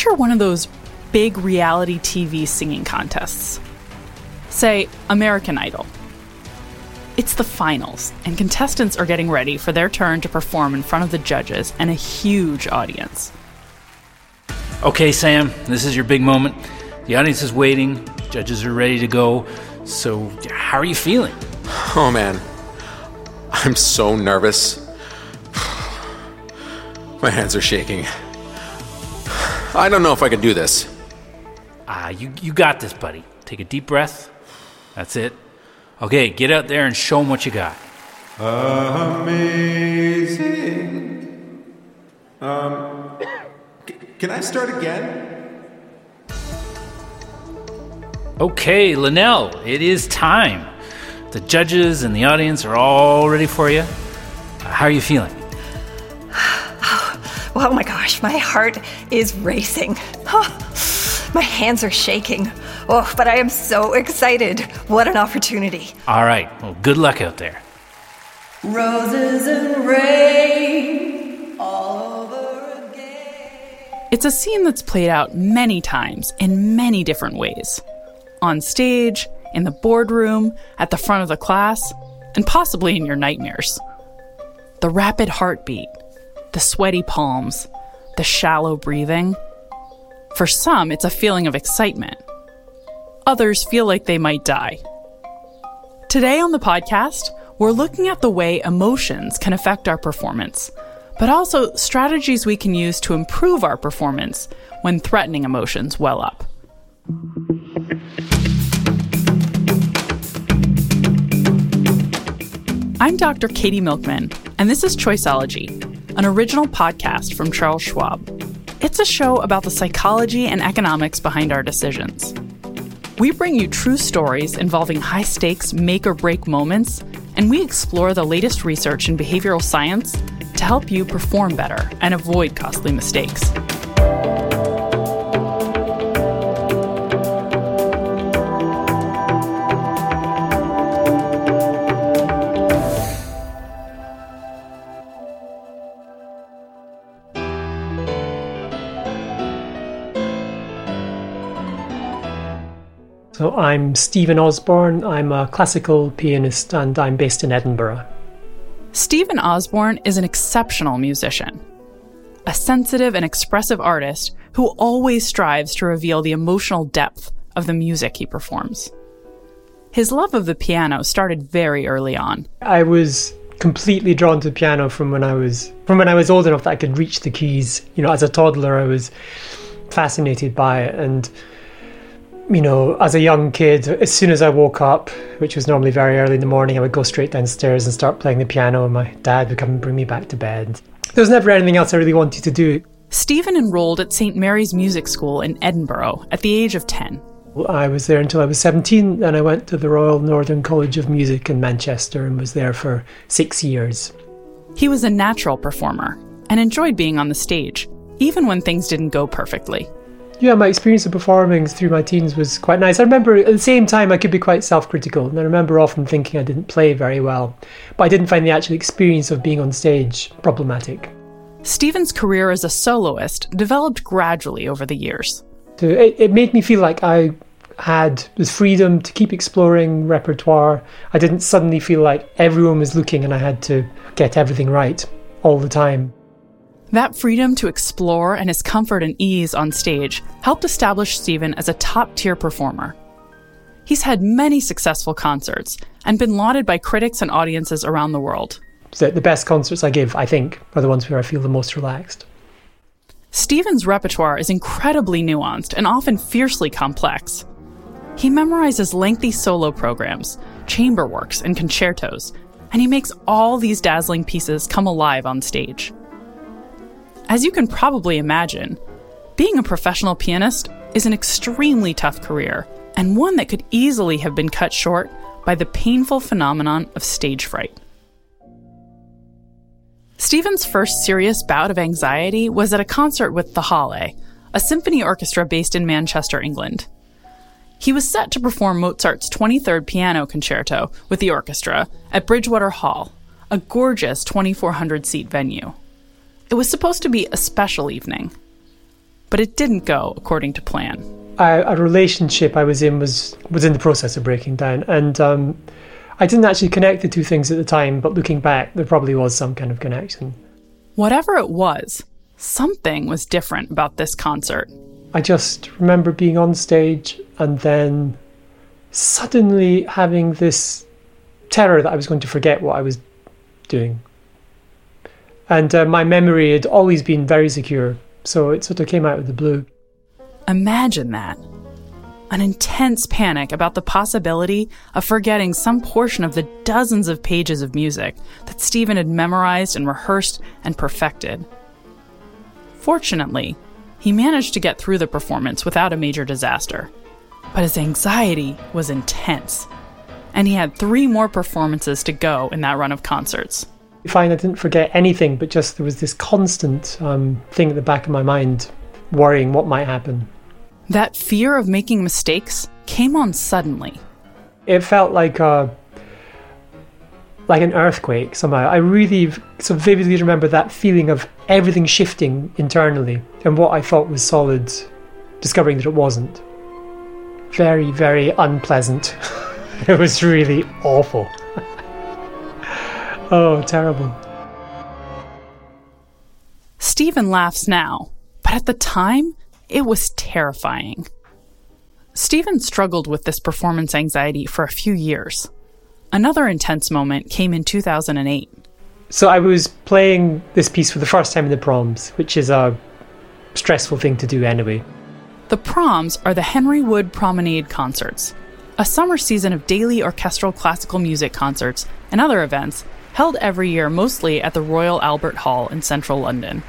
Picture one of those big reality TV singing contests. Say, American Idol. It's the finals, and contestants are getting ready for their turn to perform in front of the judges and a huge audience. Okay, Sam, this is your big moment. The audience is waiting, judges are ready to go. So, how are you feeling? Oh man, I'm so nervous. My hands are shaking. I don't know if I can do this. Ah, you, you got this, buddy. Take a deep breath. That's it. Okay, get out there and show them what you got. Amazing. Um, c- can I start again? Okay, Linnell, it is time. The judges and the audience are all ready for you. Uh, how are you feeling? Oh my gosh, my heart is racing. my hands are shaking. Oh, but I am so excited. What an opportunity. All right, well, good luck out there. Roses and rain all over again. It's a scene that's played out many times in many different ways on stage, in the boardroom, at the front of the class, and possibly in your nightmares. The rapid heartbeat, the sweaty palms, the shallow breathing. For some, it's a feeling of excitement. Others feel like they might die. Today on the podcast, we're looking at the way emotions can affect our performance, but also strategies we can use to improve our performance when threatening emotions well up. I'm Dr. Katie Milkman, and this is Choiceology, an original podcast from Charles Schwab. It's a show about the psychology and economics behind our decisions. We bring you true stories involving high stakes, make or break moments, and we explore the latest research in behavioral science to help you perform better and avoid costly mistakes. So I'm Steven Osborne. I'm a classical pianist and I'm based in Edinburgh. Steven Osborne is an exceptional musician, a sensitive and expressive artist who always strives to reveal the emotional depth of the music he performs. His love of the piano started very early on. I was completely drawn to piano from when I was from when I was old enough that I could reach the keys. You know, as a toddler I was fascinated by it and you know, as a young kid, as soon as I woke up, which was normally very early in the morning, I would go straight downstairs and start playing the piano, and my dad would come and bring me back to bed. There was never anything else I really wanted to do. Steven enrolled at St. Mary's Music School in Edinburgh at the age of 10. I was there until I was 17, and I went to the Royal Northern College of Music in Manchester and was there for six years. He was a natural performer and enjoyed being on the stage, even when things didn't go perfectly. Yeah, my experience of performing through my teens was quite nice. I remember at the same time I could be quite self critical, and I remember often thinking I didn't play very well, but I didn't find the actual experience of being on stage problematic. Steven's career as a soloist developed gradually over the years. So it, it made me feel like I had the freedom to keep exploring repertoire. I didn't suddenly feel like everyone was looking and I had to get everything right all the time. That freedom to explore and his comfort and ease on stage helped establish Steven as a top tier performer. He's had many successful concerts and been lauded by critics and audiences around the world. So the best concerts I give, I think, are the ones where I feel the most relaxed. Steven's repertoire is incredibly nuanced and often fiercely complex. He memorizes lengthy solo programs, chamber works, and concertos, and he makes all these dazzling pieces come alive on stage. As you can probably imagine, being a professional pianist is an extremely tough career, and one that could easily have been cut short by the painful phenomenon of stage fright. Steven's first serious bout of anxiety was at a concert with the Halle, a symphony orchestra based in Manchester, England. He was set to perform Mozart's 23rd Piano Concerto with the orchestra at Bridgewater Hall, a gorgeous 2,400 seat venue. It was supposed to be a special evening. but it didn't go according to plan. I, a relationship I was in was was in the process of breaking down, and um, I didn't actually connect the two things at the time. But looking back, there probably was some kind of connection. Whatever it was, something was different about this concert. I just remember being on stage and then suddenly having this terror that I was going to forget what I was doing. And uh, my memory had always been very secure, so it sort of came out of the blue. Imagine that. An intense panic about the possibility of forgetting some portion of the dozens of pages of music that Steven had memorized and rehearsed and perfected. Fortunately, he managed to get through the performance without a major disaster. But his anxiety was intense, and he had three more performances to go in that run of concerts. Fine, I didn't forget anything, but just there was this constant um, thing at the back of my mind, worrying what might happen. That fear of making mistakes came on suddenly. It felt like a like an earthquake somehow. I really so vividly remember that feeling of everything shifting internally and what I thought was solid, discovering that it wasn't. Very, very unpleasant. it was really awful. Oh, terrible. Steven laughs now, but at the time, it was terrifying. Steven struggled with this performance anxiety for a few years. Another intense moment came in 2008. So I was playing this piece for the first time in the proms, which is a stressful thing to do anyway. The proms are the Henry Wood Promenade Concerts, a summer season of daily orchestral classical music concerts and other events held every year mostly at the Royal Albert Hall in central London.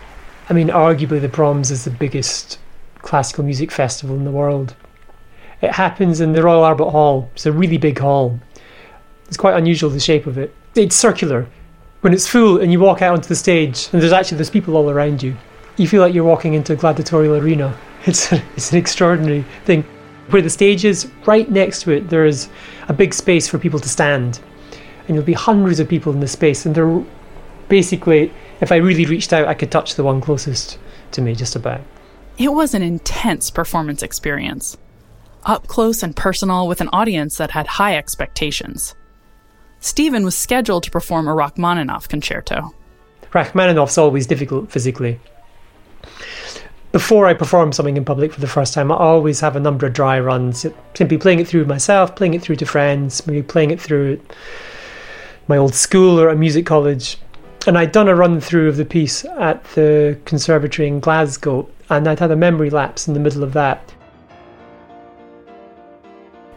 I mean, arguably, the proms is the biggest classical music festival in the world. It happens in the Royal Albert Hall. It's a really big hall. It's quite unusual the shape of it. It's circular. When it's full and you walk out onto the stage and there's actually there's people all around you, you feel like you're walking into a gladiatorial arena. It's it's an extraordinary thing. Where the stage is, right next to it, there is a big space for people to stand, and there'll be hundreds of people in the space. And they're basically, if I really reached out, I could touch the one closest to me, just about. It was an intense performance experience, up close and personal with an audience that had high expectations. Steven was scheduled to perform a Rachmaninoff concerto. Rachmaninoff's always difficult physically. Before I perform something in public for the first time, I always have a number of dry runs, simply playing it through myself, playing it through to friends, maybe playing it through my old school or a music college. And I'd done a run through of the piece at the conservatory in Glasgow, and I'd had a memory lapse in the middle of that.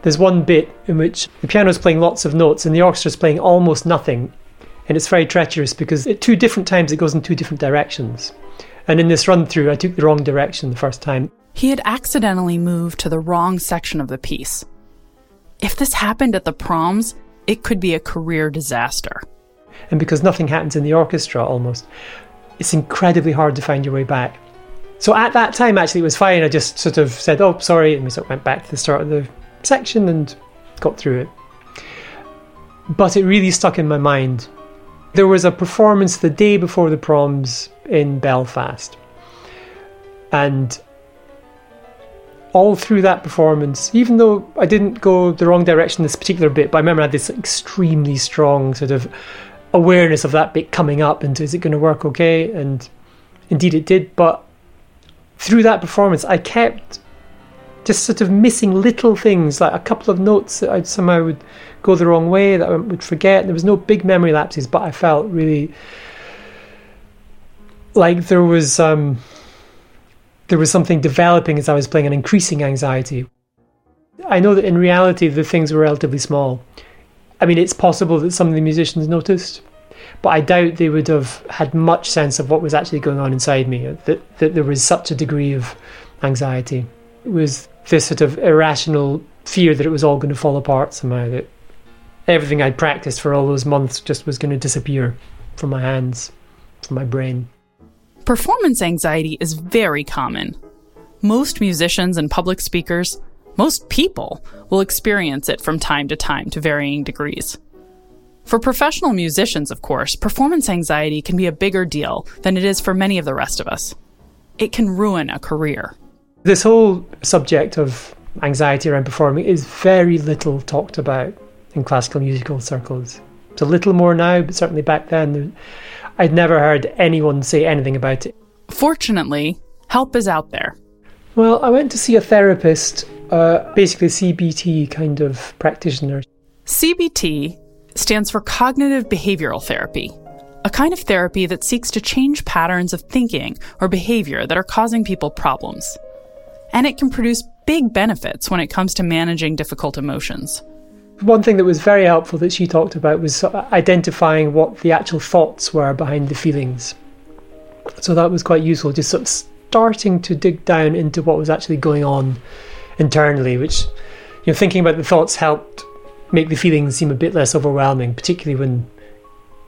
There's one bit in which the piano's playing lots of notes and the orchestra's playing almost nothing. And it's very treacherous because at two different times it goes in two different directions. And in this run through, I took the wrong direction the first time. He had accidentally moved to the wrong section of the piece. If this happened at the proms, it could be a career disaster. And because nothing happens in the orchestra almost, it's incredibly hard to find your way back. So at that time, actually, it was fine. I just sort of said, oh, sorry, and we sort of went back to the start of the section and got through it. But it really stuck in my mind. There was a performance the day before the proms in Belfast. And all through that performance, even though I didn't go the wrong direction this particular bit, but I remember I had this extremely strong sort of awareness of that bit coming up and is it going to work okay? And indeed it did. But through that performance, I kept just sort of missing little things, like a couple of notes that I somehow would go the wrong way, that I would forget. There was no big memory lapses, but I felt really like there was um, there was something developing as I was playing, an increasing anxiety. I know that in reality the things were relatively small. I mean, it's possible that some of the musicians noticed, but I doubt they would have had much sense of what was actually going on inside me. That that there was such a degree of anxiety. It was this sort of irrational fear that it was all going to fall apart somehow, that everything I'd practiced for all those months just was going to disappear from my hands, from my brain. Performance anxiety is very common. Most musicians and public speakers, most people, will experience it from time to time to varying degrees. For professional musicians, of course, performance anxiety can be a bigger deal than it is for many of the rest of us. it can ruin a career. This whole subject of anxiety around performing is very little talked about in classical musical circles. It's a little more now, but certainly back then, I'd never heard anyone say anything about it. Fortunately, help is out there. Well, I went to see a therapist, uh, basically CBT kind of practitioner. CBT stands for Cognitive Behavioral Therapy, a kind of therapy that seeks to change patterns of thinking or behavior that are causing people problems. And it can produce big benefits when it comes to managing difficult emotions. One thing that was very helpful that she talked about was identifying what the actual thoughts were behind the feelings. So that was quite useful, just sort of starting to dig down into what was actually going on internally, which, you know, thinking about the thoughts helped make the feelings seem a bit less overwhelming, particularly when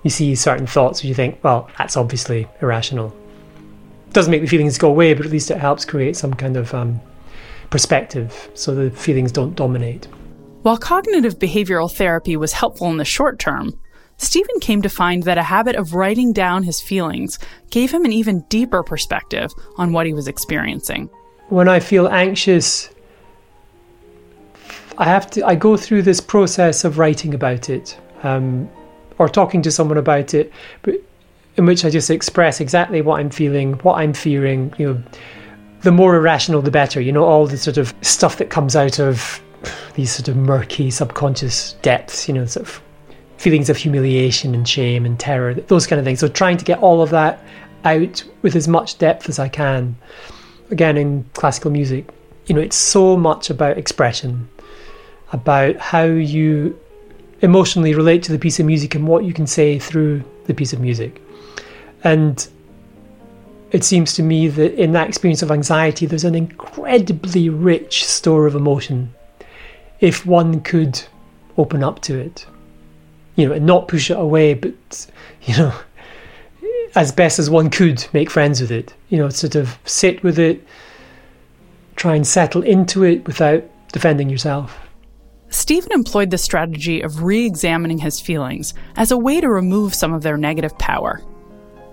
you see certain thoughts where you think, well, that's obviously irrational. It doesn't make the feelings go away, but at least it helps create some kind of um, perspective so the feelings don't dominate. While cognitive behavioral therapy was helpful in the short term, Steven came to find that a habit of writing down his feelings gave him an even deeper perspective on what he was experiencing. When I feel anxious, I have to I go through this process of writing about it um, or talking to someone about it, but in which I just express exactly what I'm feeling, what I'm fearing. You know, the more irrational, the better. You know, all the sort of stuff that comes out of these sort of murky subconscious depths, you know, sort of feelings of humiliation and shame and terror, those kind of things. So trying to get all of that out with as much depth as I can. Again, in classical music, you know, it's so much about expression, about how you emotionally relate to the piece of music and what you can say through the piece of music. And it seems to me that in that experience of anxiety, there's an incredibly rich store of emotion if one could open up to it, you know, and not push it away, but, you know, as best as one could, make friends with it, you know, sort of sit with it, try and settle into it without defending yourself. Steven employed the strategy of re examining his feelings as a way to remove some of their negative power.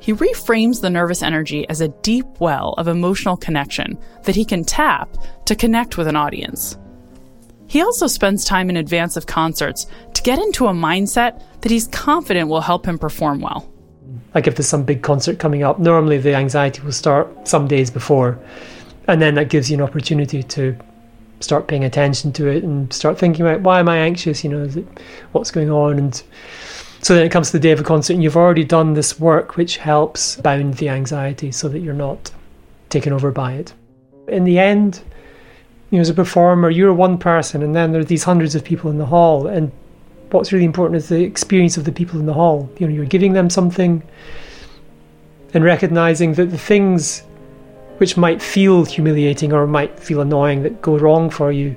He reframes the nervous energy as a deep well of emotional connection that he can tap to connect with an audience. He also spends time in advance of concerts to get into a mindset that he's confident will help him perform well. Like if there's some big concert coming up, normally the anxiety will start some days before, and then that gives you an opportunity to start paying attention to it and start thinking about why am I anxious? You know, it, what's going on? And so then it comes to the day of a concert, and you've already done this work which helps bound the anxiety so that you're not taken over by it. In the end, you know, as a performer, you're one person, and then there are these hundreds of people in the hall. And what's really important is the experience of the people in the hall. You know, you're giving them something, and recognizing that the things which might feel humiliating or might feel annoying that go wrong for you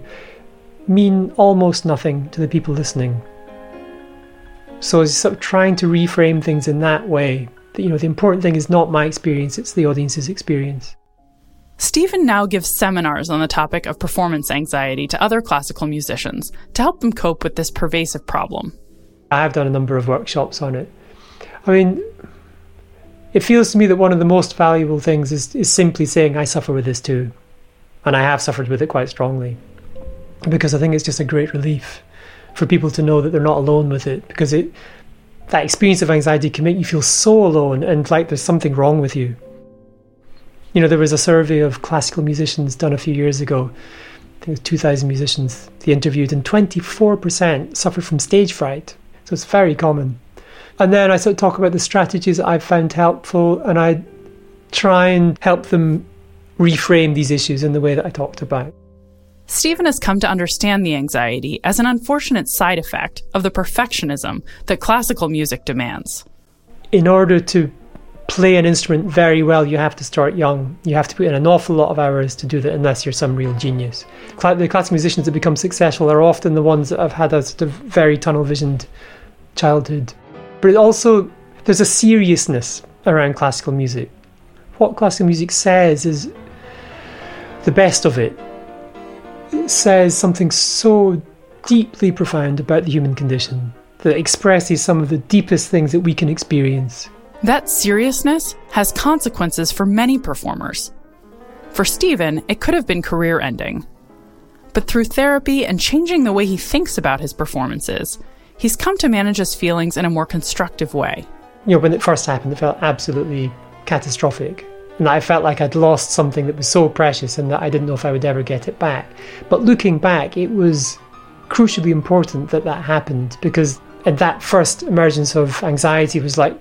mean almost nothing to the people listening. So it's sort of trying to reframe things in that way. That you know, the important thing is not my experience; it's the audience's experience. Steven now gives seminars on the topic of performance anxiety to other classical musicians to help them cope with this pervasive problem. I have done a number of workshops on it. I mean, it feels to me that one of the most valuable things is, is simply saying, I suffer with this too. And I have suffered with it quite strongly. Because I think it's just a great relief for people to know that they're not alone with it. Because it that experience of anxiety can make you feel so alone and like there's something wrong with you. You know, there was a survey of classical musicians done a few years ago. I think it was 2,000 musicians they interviewed, and 24% suffered from stage fright. So it's very common. And then I sort of talk about the strategies that I've found helpful, and I try and help them reframe these issues in the way that I talked about. Steven has come to understand the anxiety as an unfortunate side effect of the perfectionism that classical music demands. In order to play an instrument very well, you have to start young. You have to put in an awful lot of hours to do that, unless you're some real genius. The classical musicians that become successful are often the ones that have had a sort of very tunnel visioned childhood. But also, there's a seriousness around classical music. What classical music says is the best of it. It says something so deeply profound about the human condition that expresses some of the deepest things that we can experience. That seriousness has consequences for many performers. For Steven, it could have been career ending. But through therapy and changing the way he thinks about his performances, he's come to manage his feelings in a more constructive way. You know, when it first happened, it felt absolutely catastrophic. And I felt like I'd lost something that was so precious and that I didn't know if I would ever get it back. But looking back, it was crucially important that that happened because at that first emergence of anxiety was like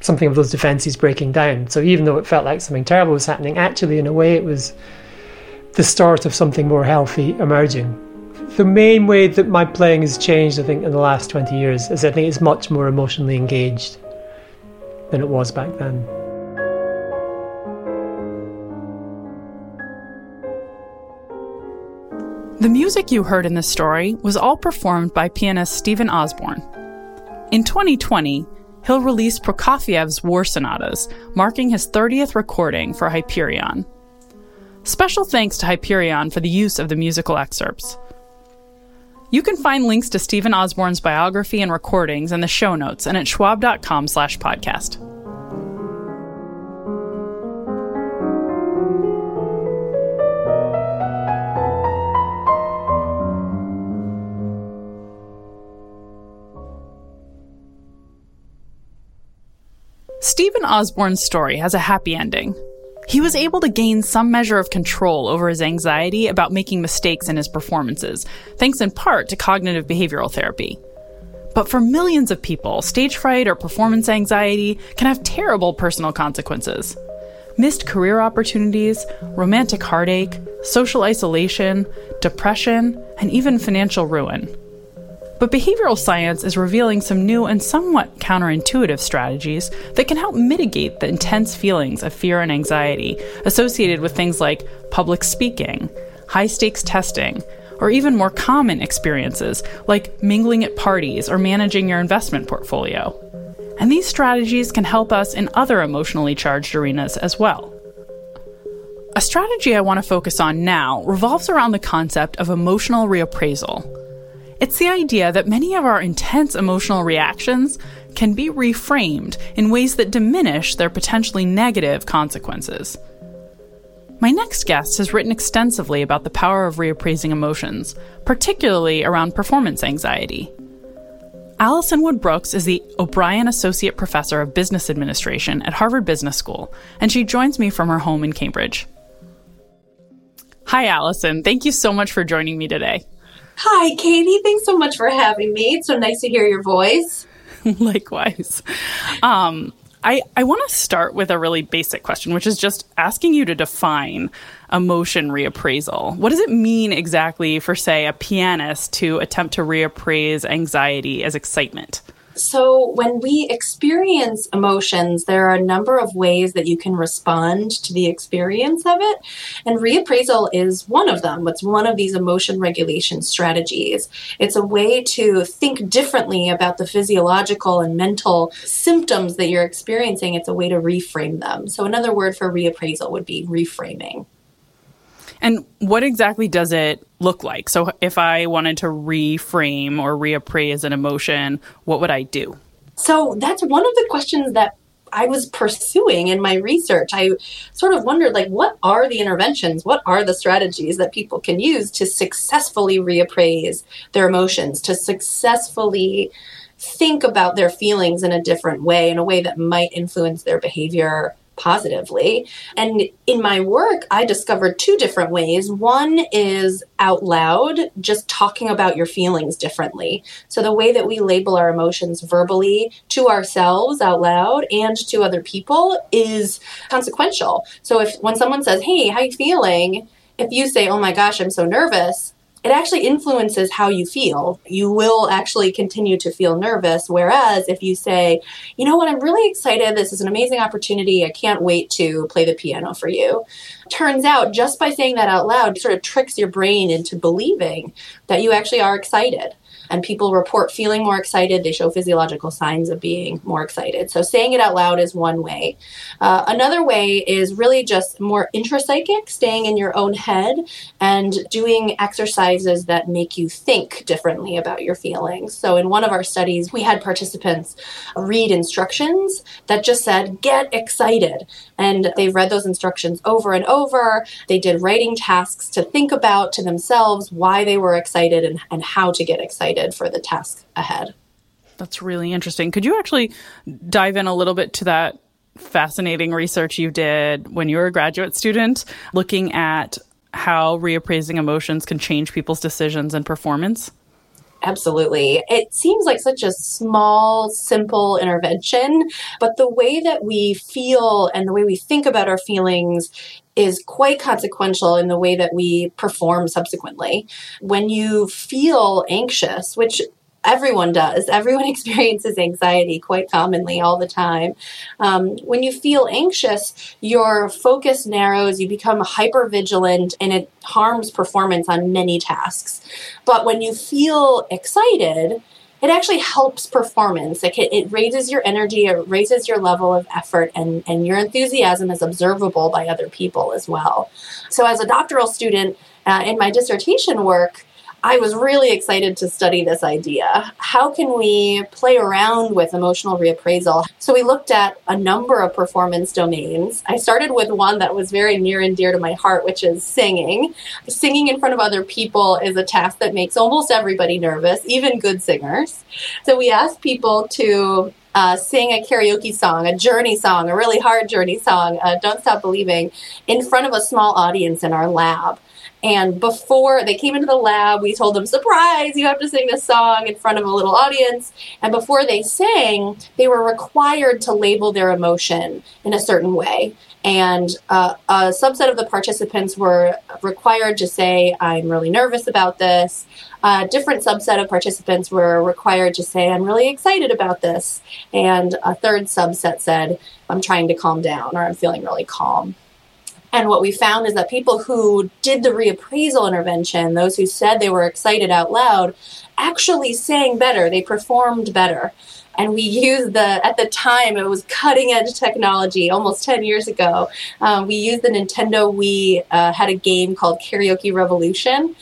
something of those defenses breaking down. So even though it felt like something terrible was happening, actually, in a way, it was the start of something more healthy emerging. The main way that my playing has changed, I think, in the last 20 years is I think it's much more emotionally engaged than it was back then. The music you heard in this story was all performed by pianist Steven Osborne. In 2020, he'll release Prokofiev's War Sonatas, marking his 30th recording for Hyperion. Special thanks to Hyperion for the use of the musical excerpts. You can find links to Steven Osborne's biography and recordings in the show notes and at schwab.com slash podcast. Osborne's story has a happy ending. He was able to gain some measure of control over his anxiety about making mistakes in his performances, thanks in part to cognitive behavioral therapy. But for millions of people, stage fright or performance anxiety can have terrible personal consequences. Missed career opportunities, romantic heartache, social isolation, depression, and even financial ruin. But behavioral science is revealing some new and somewhat counterintuitive strategies that can help mitigate the intense feelings of fear and anxiety associated with things like public speaking, high stakes testing, or even more common experiences like mingling at parties or managing your investment portfolio. And these strategies can help us in other emotionally charged arenas as well. A strategy I want to focus on now revolves around the concept of emotional reappraisal. It's the idea that many of our intense emotional reactions can be reframed in ways that diminish their potentially negative consequences. My next guest has written extensively about the power of reappraising emotions, particularly around performance anxiety. Alison Wood Brooks is the O'Brien Associate Professor of Business Administration at Harvard Business School, and she joins me from her home in Cambridge. Hi, Alison. Thank you so much for joining me today. Hi, Katie. Thanks so much for having me. It's so nice to hear your voice. Likewise. Um, I, I want to start with a really basic question, which is just asking you to define emotion reappraisal. What does it mean exactly for, say, a pianist to attempt to reappraise anxiety as excitement? So, when we experience emotions, there are a number of ways that you can respond to the experience of it. And reappraisal is one of them. It's one of these emotion regulation strategies. It's a way to think differently about the physiological and mental symptoms that you're experiencing. It's a way to reframe them. So, another word for reappraisal would be reframing. And what exactly does it look like? So, if I wanted to reframe or reappraise an emotion, what would I do? So, that's one of the questions that I was pursuing in my research. I sort of wondered like what are the interventions? What are the strategies that people can use to successfully reappraise their emotions, to successfully think about their feelings in a different way, in a way that might influence their behavior positively. And in my work, I discovered two different ways. One is out loud, just talking about your feelings differently. So the way that we label our emotions verbally to ourselves out loud and to other people is consequential. So if when someone says, "Hey, how you feeling?" if you say, "Oh my gosh, I'm so nervous," it actually influences how you feel. You will actually continue to feel nervous. Whereas if you say, you know what, I'm really excited, this is an amazing opportunity, I can't wait to play the piano for you. Turns out just by saying that out loud sort of tricks your brain into believing that you actually are excited. And people report feeling more excited. They show physiological signs of being more excited. So saying it out loud is one way. Uh, another way is really just more intrapsychic, staying in your own head and doing exercises that make you think differently about your feelings. So in one of our studies, we had participants read instructions that just said, get excited. And they read those instructions over and over. They did writing tasks to think about to themselves why they were excited and, and how to get excited for the task ahead. That's really interesting. Could you actually dive in a little bit to that fascinating research you did when you were a graduate student, looking at how reappraising emotions can change people's decisions and performance? Absolutely. It seems like such a small, simple intervention, but the way that we feel and the way we think about our feelings is quite consequential in the way that we perform subsequently. When you feel anxious, which everyone does. Everyone experiences anxiety quite commonly all the time. Um, when you feel anxious, your focus narrows, you become hyper vigilant, and it harms performance on many tasks. But when you feel excited, it actually helps performance. It, it raises your energy, it raises your level of effort, and, and your enthusiasm is observable by other people as well. So, as a doctoral student uh, in my dissertation work, I was really excited to study this idea. How can we play around with emotional reappraisal? So we looked at a number of performance domains. I started with one that was very near and dear to my heart, which is singing. Singing in front of other people is a task that makes almost everybody nervous, even good singers. So we asked people to uh, sing a karaoke song, a journey song, a really hard journey song, uh, Don't Stop Believing, in front of a small audience in our lab. And before they came into the lab, we told them, surprise, you have to sing this song in front of a little audience. And before they sang, they were required to label their emotion in a certain way. And uh, a subset of the participants were required to say, I'm really nervous about this. A different subset of participants were required to say, I'm really excited about this. And a third subset said, I'm trying to calm down or I'm feeling really calm. And what we found is that people who did the reappraisal intervention, those who said they were excited out loud, actually sang better. They performed better. And we used the, at the time, it was cutting edge technology almost 10 years ago. Um, we used the Nintendo Wii, uh, had a game called Karaoke Revolution,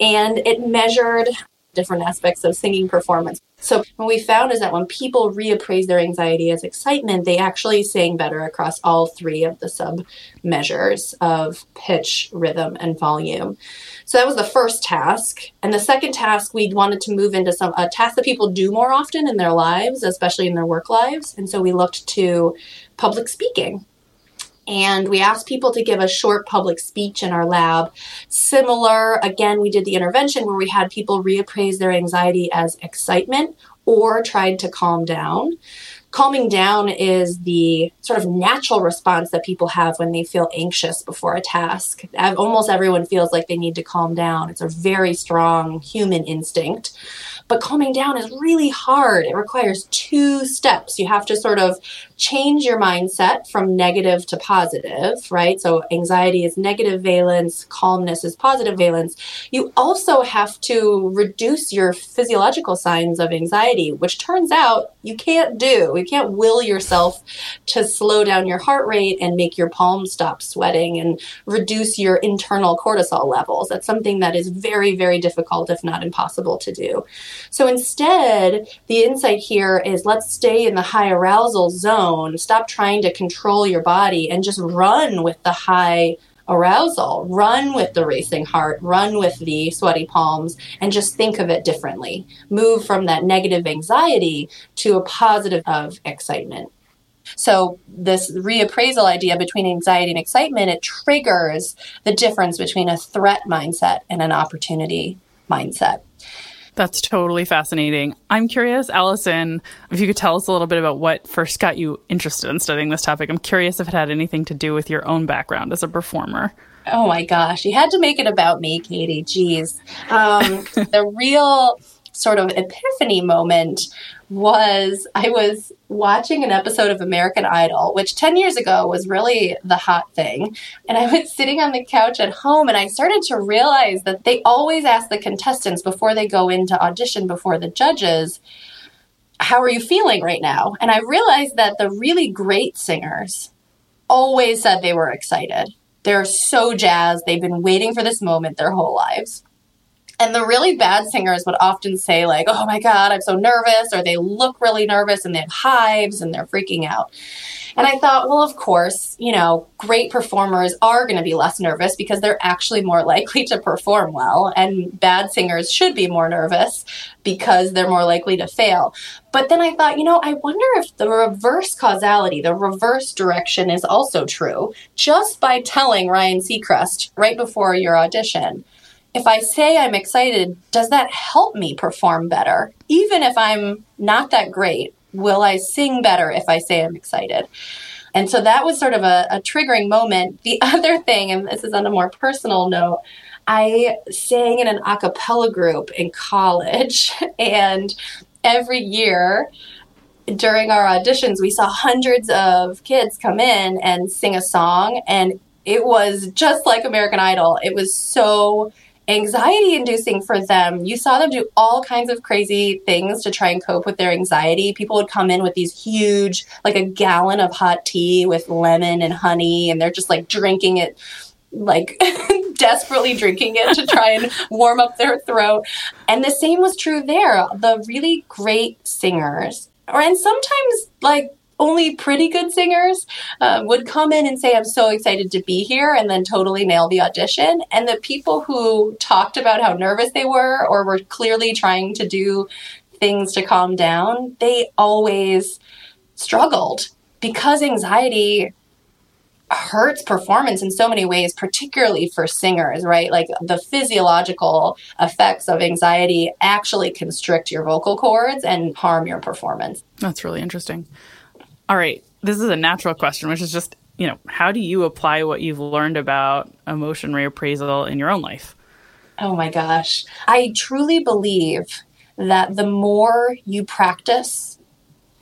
and it measured different aspects of singing performance. So what we found is that when people reappraise their anxiety as excitement, they actually sang better across all three of the sub measures of pitch, rhythm, and volume. So that was the first task. And the second task, we wanted to move into some a task that people do more often in their lives, especially in their work lives. And so we looked to public speaking and we asked people to give a short public speech in our lab. Similar, again, we did the intervention where we had people reappraise their anxiety as excitement or tried to calm down. Calming down is the sort of natural response that people have when they feel anxious before a task. Almost everyone feels like they need to calm down. It's a very strong human instinct. But calming down is really hard. It requires two steps. You have to sort of change your mindset from negative to positive, right? So anxiety is negative valence, calmness is positive valence. You also have to reduce your physiological signs of anxiety, which turns out you can't do. You can't will yourself to slow down your heart rate and make your palms stop sweating and reduce your internal cortisol levels. That's something that is very, very difficult, if not impossible to do. So instead, the insight here is let's stay in the high arousal zone, stop trying to control your body, and just run with the high arousal, run with the racing heart, run with the sweaty palms, and just think of it differently. Move from that negative anxiety to a positive of excitement. So this reappraisal idea between anxiety and excitement, it triggers the difference between a threat mindset and an opportunity mindset. That's totally fascinating. I'm curious, Alison, if you could tell us a little bit about what first got you interested in studying this topic. I'm curious if it had anything to do with your own background as a performer. Oh my gosh, you had to make it about me, Katie. Jeez. Um, the real sort of epiphany moment was I was watching an episode of American Idol, which 10 years ago was really the hot thing. And I was sitting on the couch at home and I started to realize that they always ask the contestants before they go into audition before the judges, How are you feeling right now? And I realized that the really great singers always said they were excited. They're so jazzed. They've been waiting for this moment their whole lives. And the really bad singers would often say, like, oh my God, I'm so nervous, or they look really nervous and they have hives and they're freaking out. And I thought, well, of course, you know, great performers are going to be less nervous because they're actually more likely to perform well. And bad singers should be more nervous because they're more likely to fail. But then I thought, you know, I wonder if the reverse causality, the reverse direction is also true. Just by telling Ryan Seacrest right before your audition, if I say I'm excited, does that help me perform better? Even if I'm not that great, will I sing better if I say I'm excited? And so that was sort of a, a triggering moment. The other thing, and this is on a more personal note, I sang in an a cappella group in college, and every year during our auditions, we saw hundreds of kids come in and sing a song, and it was just like American Idol. It was so anxiety inducing for them. You saw them do all kinds of crazy things to try and cope with their anxiety. People would come in with these huge, like a gallon of hot tea with lemon and honey, and they're just like drinking it like desperately drinking it to try and warm up their throat. And the same was true there. The really great singers, or and sometimes like only pretty good singers uh, would come in and say, I'm so excited to be here, and then totally nail the audition. And the people who talked about how nervous they were or were clearly trying to do things to calm down, they always struggled because anxiety hurts performance in so many ways, particularly for singers, right? Like the physiological effects of anxiety actually constrict your vocal cords and harm your performance. That's really interesting. All right. This is a natural question, which is just, you know, how do you apply what you've learned about emotion reappraisal in your own life? Oh my gosh. I truly believe that the more you practice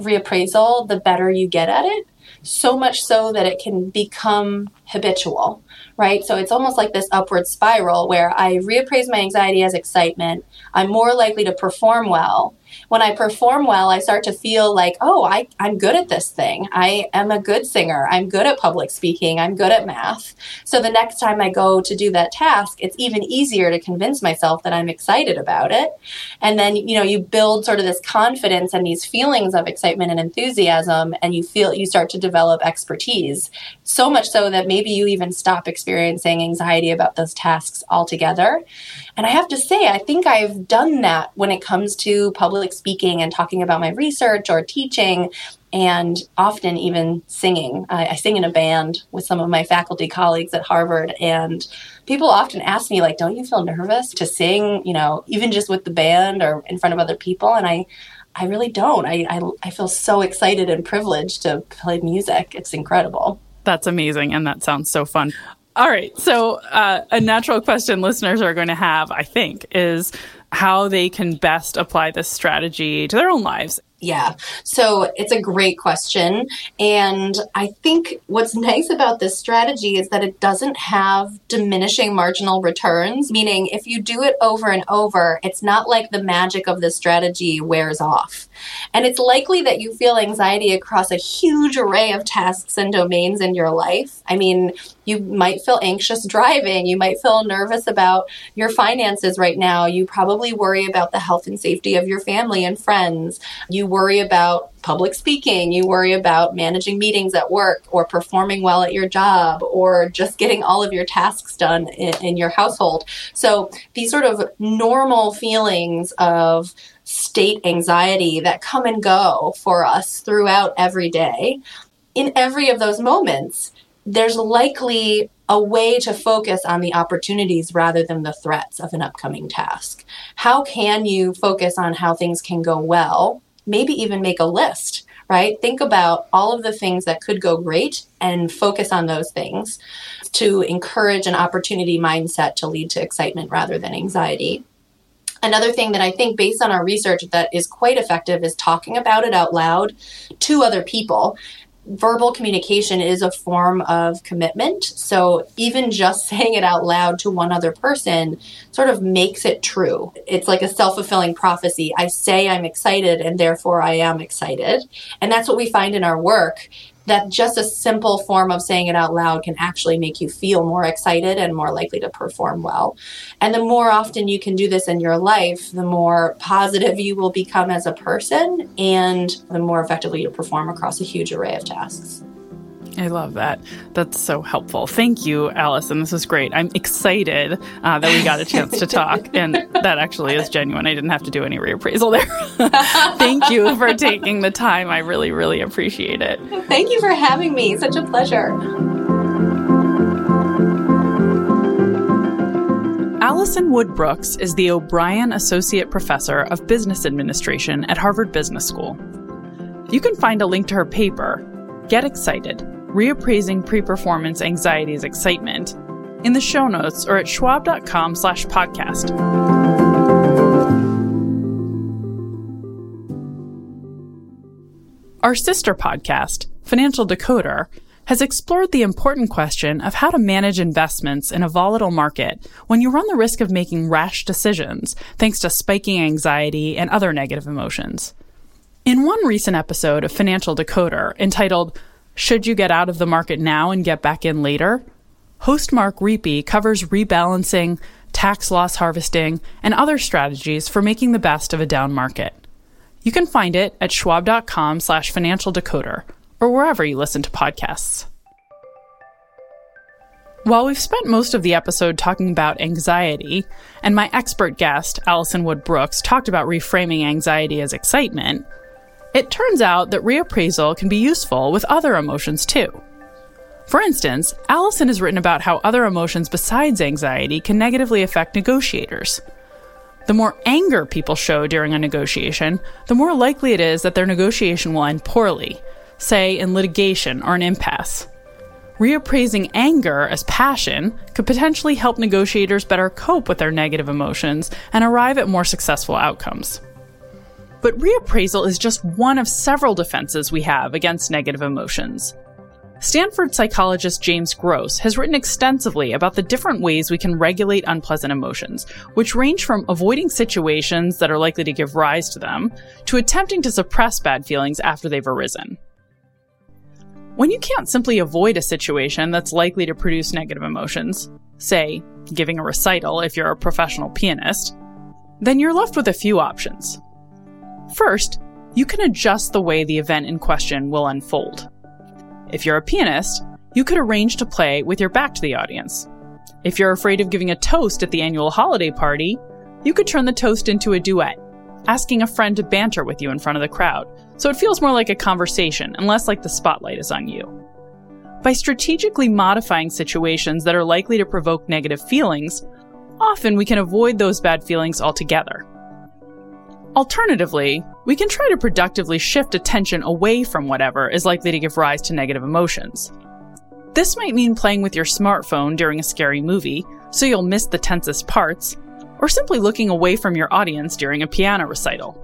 reappraisal, the better you get at it. So much so that it can become habitual, right? So it's almost like this upward spiral where I reappraise my anxiety as excitement. I'm more likely to perform well when I perform well, I start to feel like, oh, I, I'm good at this thing. I am a good singer. I'm good at public speaking. I'm good at math. So the next time I go to do that task, it's even easier to convince myself that I'm excited about it. And then, you know, you build sort of this confidence and these feelings of excitement and enthusiasm, and you feel you start to develop expertise. So much so that maybe you even stop experiencing anxiety about those tasks altogether. And I have to say, I think I've done that when it comes to public speaking and talking about my research or teaching and often even singing. I, I, sing in a band with some of my faculty colleagues at Harvard, and people often ask me, like, don't you feel nervous to sing, you know, even just with the band or in front of other people? And I, I really don't. I, I, I feel so excited and privileged to play music. It's incredible. That's amazing, and that sounds so fun. All right. So, uh, a natural question listeners are going to have, I think, is how they can best apply this strategy to their own lives. Yeah. So it's a great question. And I think what's nice about this strategy is that it doesn't have diminishing marginal returns, meaning if you do it over and over, it's not like the magic of the strategy wears off. And it's likely that you feel anxiety across a huge array of tasks and domains in your life. I mean, you might feel anxious driving. You might feel nervous about your finances right now. You probably worry about the health and safety of your family and friends. You worry about public speaking. You worry about managing meetings at work or performing well at your job or just getting all of your tasks done in, in your household. So these sort of normal feelings of state anxiety that come and go for us throughout every day. In every of those moments, there's likely a way to focus on the opportunities rather than the threats of an upcoming task. How can you focus on how things can go well? Maybe even make a list, right? Think about all of the things that could go great and focus on those things to encourage an opportunity mindset to lead to excitement rather than anxiety. Another thing that I think, based on our research, that is quite effective is talking about it out loud to other people verbal communication is a form of commitment. So even just saying it out loud to one other person sort of makes it true. It's like a self fulfilling prophecy. I say I'm excited and therefore I am excited. And that's what we find in our work that just a simple form of saying it out loud can actually make you feel more excited and more likely to perform well. And the more often you can do this in your life, the more positive you will become as a person and the more effectively you perform across a huge array of tasks. I love that. That's so helpful. Thank you, Alison. This is great. I'm excited uh, that we got a chance to talk, and that actually is genuine. I didn't have to do any reappraisal there. Thank you for taking the time. I really, really appreciate it. Thank you for having me. Such a pleasure. Alison Wood Brooks is the O'Brien Associate Professor of Business Administration at Harvard Business School. You can find a link to her paper, Get Excited reappraising pre-performance anxiety's excitement in the show notes or at schwab.com slash podcast. Our sister podcast, Financial Decoder, has explored the important question of how to manage investments in a volatile market when you run the risk of making rash decisions thanks to spiking anxiety and other negative emotions. In one recent episode of Financial Decoder entitled should you get out of the market now and get back in later? Host Mark Riepe covers rebalancing, tax loss harvesting, and other strategies for making the best of a down market. You can find it at schwab.com slash financial decoder or wherever you listen to podcasts. While we've spent most of the episode talking about anxiety, and my expert guest, Alison Wood Brooks, talked about reframing anxiety as excitement, it turns out that reappraisal can be useful with other emotions too. For instance, Alison has written about how other emotions besides anxiety can negatively affect negotiators. The more anger people show during a negotiation, the more likely it is that their negotiation will end poorly, say in litigation or an impasse. Reappraising anger as passion could potentially help negotiators better cope with their negative emotions and arrive at more successful outcomes. But reappraisal is just one of several defenses we have against negative emotions. Stanford psychologist James Gross has written extensively about the different ways we can regulate unpleasant emotions, which range from avoiding situations that are likely to give rise to them to attempting to suppress bad feelings after they've arisen. When you can't simply avoid a situation that's likely to produce negative emotions, say, giving a recital if you're a professional pianist, then you're left with a few options. First, you can adjust the way the event in question will unfold. If you're a pianist, you could arrange to play with your back to the audience. If you're afraid of giving a toast at the annual holiday party, you could turn the toast into a duet, asking a friend to banter with you in front of the crowd, so it feels more like a conversation and less like the spotlight is on you. By strategically modifying situations that are likely to provoke negative feelings, often we can avoid those bad feelings altogether. Alternatively, we can try to productively shift attention away from whatever is likely to give rise to negative emotions. This might mean playing with your smartphone during a scary movie, so you'll miss the tensest parts, or simply looking away from your audience during a piano recital.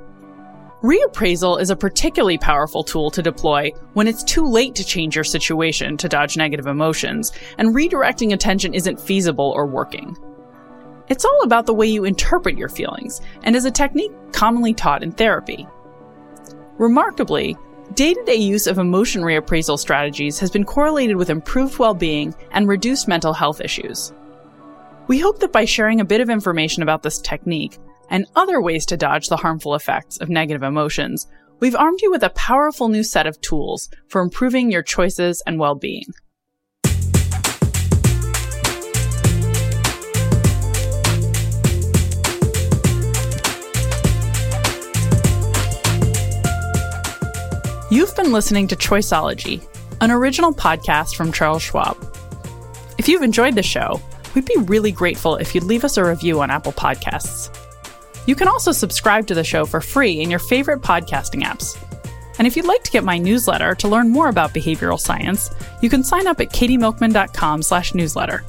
Reappraisal is a particularly powerful tool to deploy when it's too late to change your situation to dodge negative emotions, and redirecting attention isn't feasible or working. It's all about the way you interpret your feelings and is a technique commonly taught in therapy. Remarkably, day to day use of emotion reappraisal strategies has been correlated with improved well being and reduced mental health issues. We hope that by sharing a bit of information about this technique and other ways to dodge the harmful effects of negative emotions, we've armed you with a powerful new set of tools for improving your choices and well being. You've been listening to Choiceology, an original podcast from Charles Schwab. If you've enjoyed the show, we'd be really grateful if you'd leave us a review on Apple Podcasts. You can also subscribe to the show for free in your favorite podcasting apps. And if you'd like to get my newsletter to learn more about behavioral science, you can sign up at katiemilkman.com slash newsletter.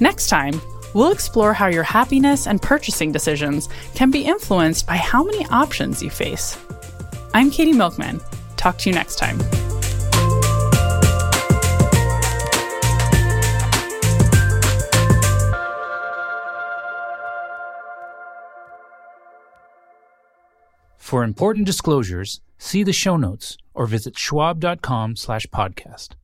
Next time, We'll explore how your happiness and purchasing decisions can be influenced by how many options you face. I'm Katie Milkman. Talk to you next time. For important disclosures, see the show notes or visit schwab.com slash podcast.